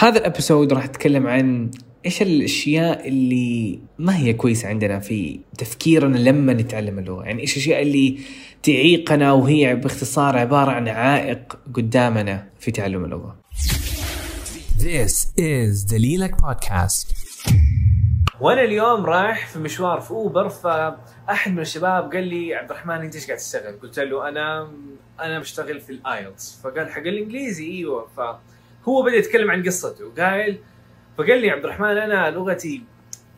هذا الأبيسود راح أتكلم عن إيش الأشياء اللي ما هي كويسة عندنا في تفكيرنا لما نتعلم اللغة، يعني إيش الأشياء اللي تعيقنا وهي باختصار عبارة عن عائق قدامنا في تعلم اللغة. This is the Lilac Podcast. وأنا اليوم رايح في مشوار في اوبر فأحد من الشباب قال لي عبد الرحمن أنت إيش قاعد تشتغل؟ قلت له أنا أنا بشتغل في الايلتس فقال حق الإنجليزي أيوه فهو بدأ يتكلم عن قصته قال فقال لي عبد الرحمن أنا لغتي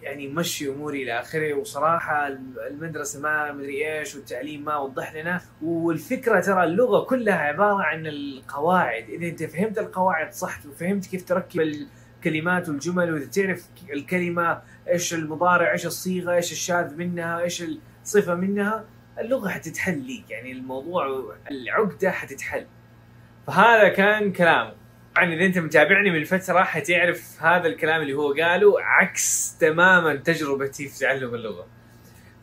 يعني مشي أموري إلى آخره وصراحة المدرسة ما مدري إيش والتعليم ما وضح لنا والفكرة ترى اللغة كلها عبارة عن القواعد. إذا أنت فهمت القواعد صح وفهمت كيف تركب الكلمات والجمل وإذا تعرف الكلمة إيش المضارع إيش الصيغة إيش الشاذ منها إيش الصفة منها اللغة حتتحل ليك. يعني الموضوع العقدة حتتحل. فهذا كان كلامه. طبعا إذا أنت متابعني من فترة حتعرف هذا الكلام اللي هو قاله عكس تماما تجربتي في تعلم اللغة.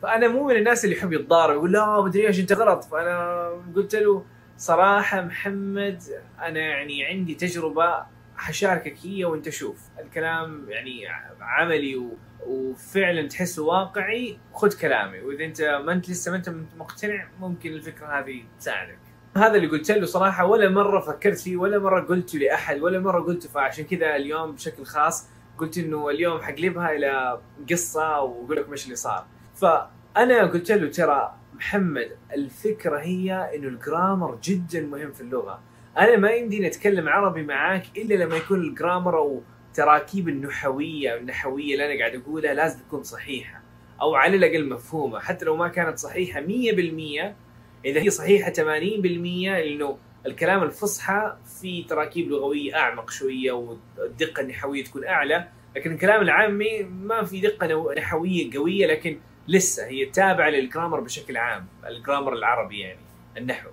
فأنا مو من الناس اللي يحب يتضارب يقول لا مدري إيش أنت غلط. فأنا قلت له صراحة محمد أنا يعني عندي تجربة حشاركك هي وأنت شوف. الكلام يعني عملي و... وفعلا تحسه واقعي خذ كلامي. وإذا أنت ما أنت لسه ما أنت مقتنع ممكن الفكرة هذه تساعدك. هذا اللي قلت له صراحة ولا مرة فكرت فيه ولا مرة قلته لأحد ولا مرة قلته فعشان كذا اليوم بشكل خاص قلت إنه اليوم حقلبها إلى قصة وأقول لكم إيش اللي صار. فأنا قلت له ترى محمد الفكرة هي إنه الجرامر جدا مهم في اللغة. أنا ما يمديني أتكلم عربي معاك إلا لما يكون الجرامر أو تراكيب النحوية النحوية اللي أنا قاعد أقولها لازم تكون صحيحة أو على الأقل مفهومة حتى لو ما كانت صحيحة 100% إذا هي صحيحة 80% إنه الكلام الفصحى في تراكيب لغوية أعمق شوية والدقة النحوية تكون أعلى لكن الكلام العامي ما في دقة نحوية قوية لكن لسه هي تابعة للجرامر بشكل عام الجرامر العربي يعني النحو.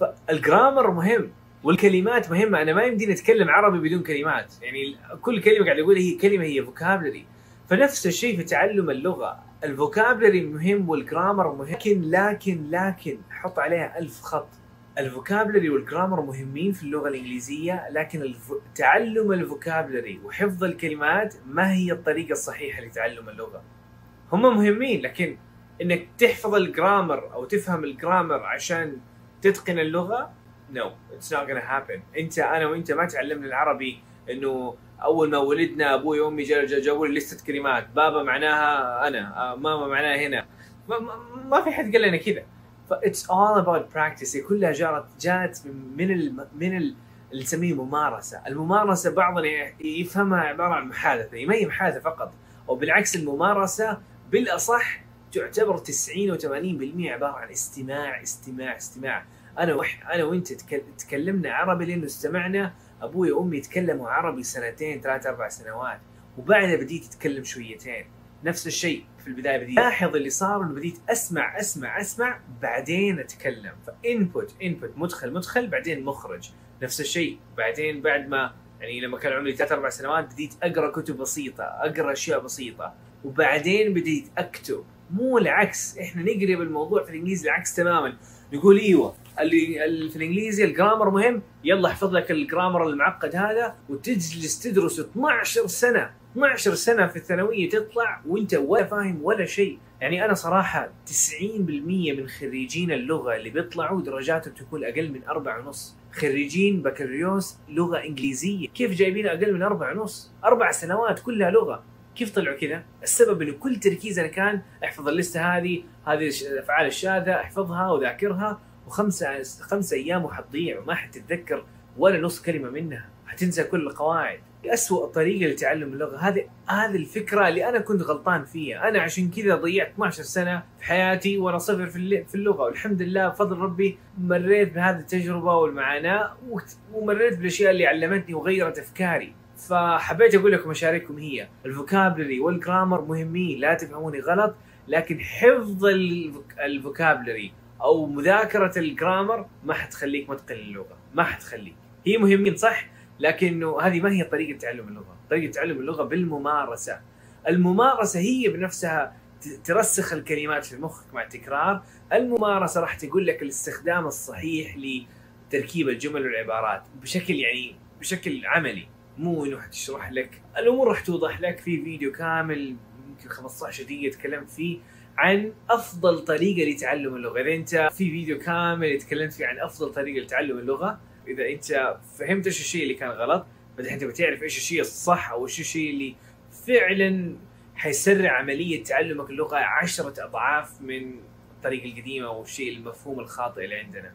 فالجرامر مهم والكلمات مهمة. أنا ما يمديني أتكلم عربي بدون كلمات يعني كل كلمة قاعد أقولها هي كلمة هي vocabulary فنفس الشيء في تعلم اللغة. ال vocabulary مهم وال grammar مهم. لكن لكن لكن حط عليها ألف خط. ال vocabulary وال grammar مهمين في اللغة الإنجليزية لكن الف... تعلم ال vocabulary وحفظ الكلمات ما هي الطريقة الصحيحة لتعلم اللغة. هم مهمين لكن إنك تحفظ ال grammar أو تفهم الجرامر عشان تتقن اللغة no it's not gonna happen. انت أنا وأنت ما تعلمنا العربي إنه أول ما ولدنا أبوي وأمي جابوا لي لستة كلمات بابا معناها أنا ماما معناها هنا. ما, ما في حد قال لنا كذا. ف it's all about practice كلها جات جات من ال من ال اللي نسميه ممارسة، الممارسة بعضنا يفهمها عبارة عن محادثة، ما هي محادثة فقط، وبالعكس الممارسة بالأصح تعتبر 90 و80% عبارة عن استماع استماع استماع، أنا وح أنا وأنت تكلمنا عربي لأنه استمعنا أبوي وأمي يتكلموا عربي سنتين ثلاث أربع سنوات وبعدها بديت اتكلم شويتين. نفس الشيء في البداية بديت. لاحظ اللي صار إنه بديت أسمع أسمع أسمع بعدين أتكلم. فإنبوت إنبوت مدخل مدخل بعدين مخرج. نفس الشيء. بعدين بعد ما يعني لما كان عمري ثلاث أربع سنوات بديت أقرأ كتب بسيطة أقرأ أشياء بسيطة. وبعدين بديت أكتب. مو العكس. إحنا نقلب الموضوع في الإنجليزي العكس تماما. نقول إيوه اللي في الإنجليزي الجرامر مهم. يلا احفظ لك الجرامر المعقد هذا وتجلس تدرس 12 سنة. 12 سنة في الثانوية تطلع وانت ولا فاهم ولا شيء. يعني أنا صراحة 90% من خريجين اللغة اللي بيطلعوا درجاتهم تكون أقل من أربعة ونص. خريجين بكالوريوس لغة إنجليزية. كيف جايبين أقل من أربعة ونص؟ أربع سنوات كلها لغة. كيف طلعوا كذا؟ السبب انه كل تركيزنا كان احفظ اللستة هذه، هذه الأفعال الشاذة احفظها وذاكرها. وخمسة خمسة أيام وحتضيع وما حتتذكر ولا نص كلمة منها، حتنسى كل القواعد. أسوأ طريقة لتعلم اللغة. هذه هذه الفكرة اللي أنا كنت غلطان فيها، أنا عشان كذا ضيعت 12 سنة في حياتي وأنا صفر في في اللغة. والحمد لله بفضل ربي مريت بهذه التجربة والمعاناة ومريت بالأشياء اللي علمتني وغيرت أفكاري. فحبيت أقول لكم اشارككم هي. ال vocabulary وال grammar مهمين. لا تفهموني غلط لكن حفظ ال vocabulary أو مذاكرة ال grammar ما حتخليك متقن اللغة ما حتخليك. هي مهمين صح لكنه هذه ما هي طريقة تعلم اللغة. طريقة تعلم اللغة بالممارسة. الممارسة هي بنفسها ترسخ الكلمات في مخك مع التكرار الممارسة راح تقول لك الاستخدام الصحيح لتركيب الجمل والعبارات بشكل يعني بشكل عملي. مو إنه حتشرح لك. الأمور راح توضح لك في فيديو كامل يمكن 15 دقيقة تكلمت فيه. عن أفضل طريقة لتعلم اللغة. إذا أنت في فيديو كامل تكلمت فيه عن أفضل طريقة لتعلم اللغة إذا أنت فهمت إيش الشيء اللي كان غلط بعدين انت بتعرف إيش الشيء الصح أو إيش الشيء اللي فعلا حيسرع عملية تعلمك اللغة عشرة أضعاف من الطريقة القديمة والشيء المفهوم الخاطئ اللي عندنا.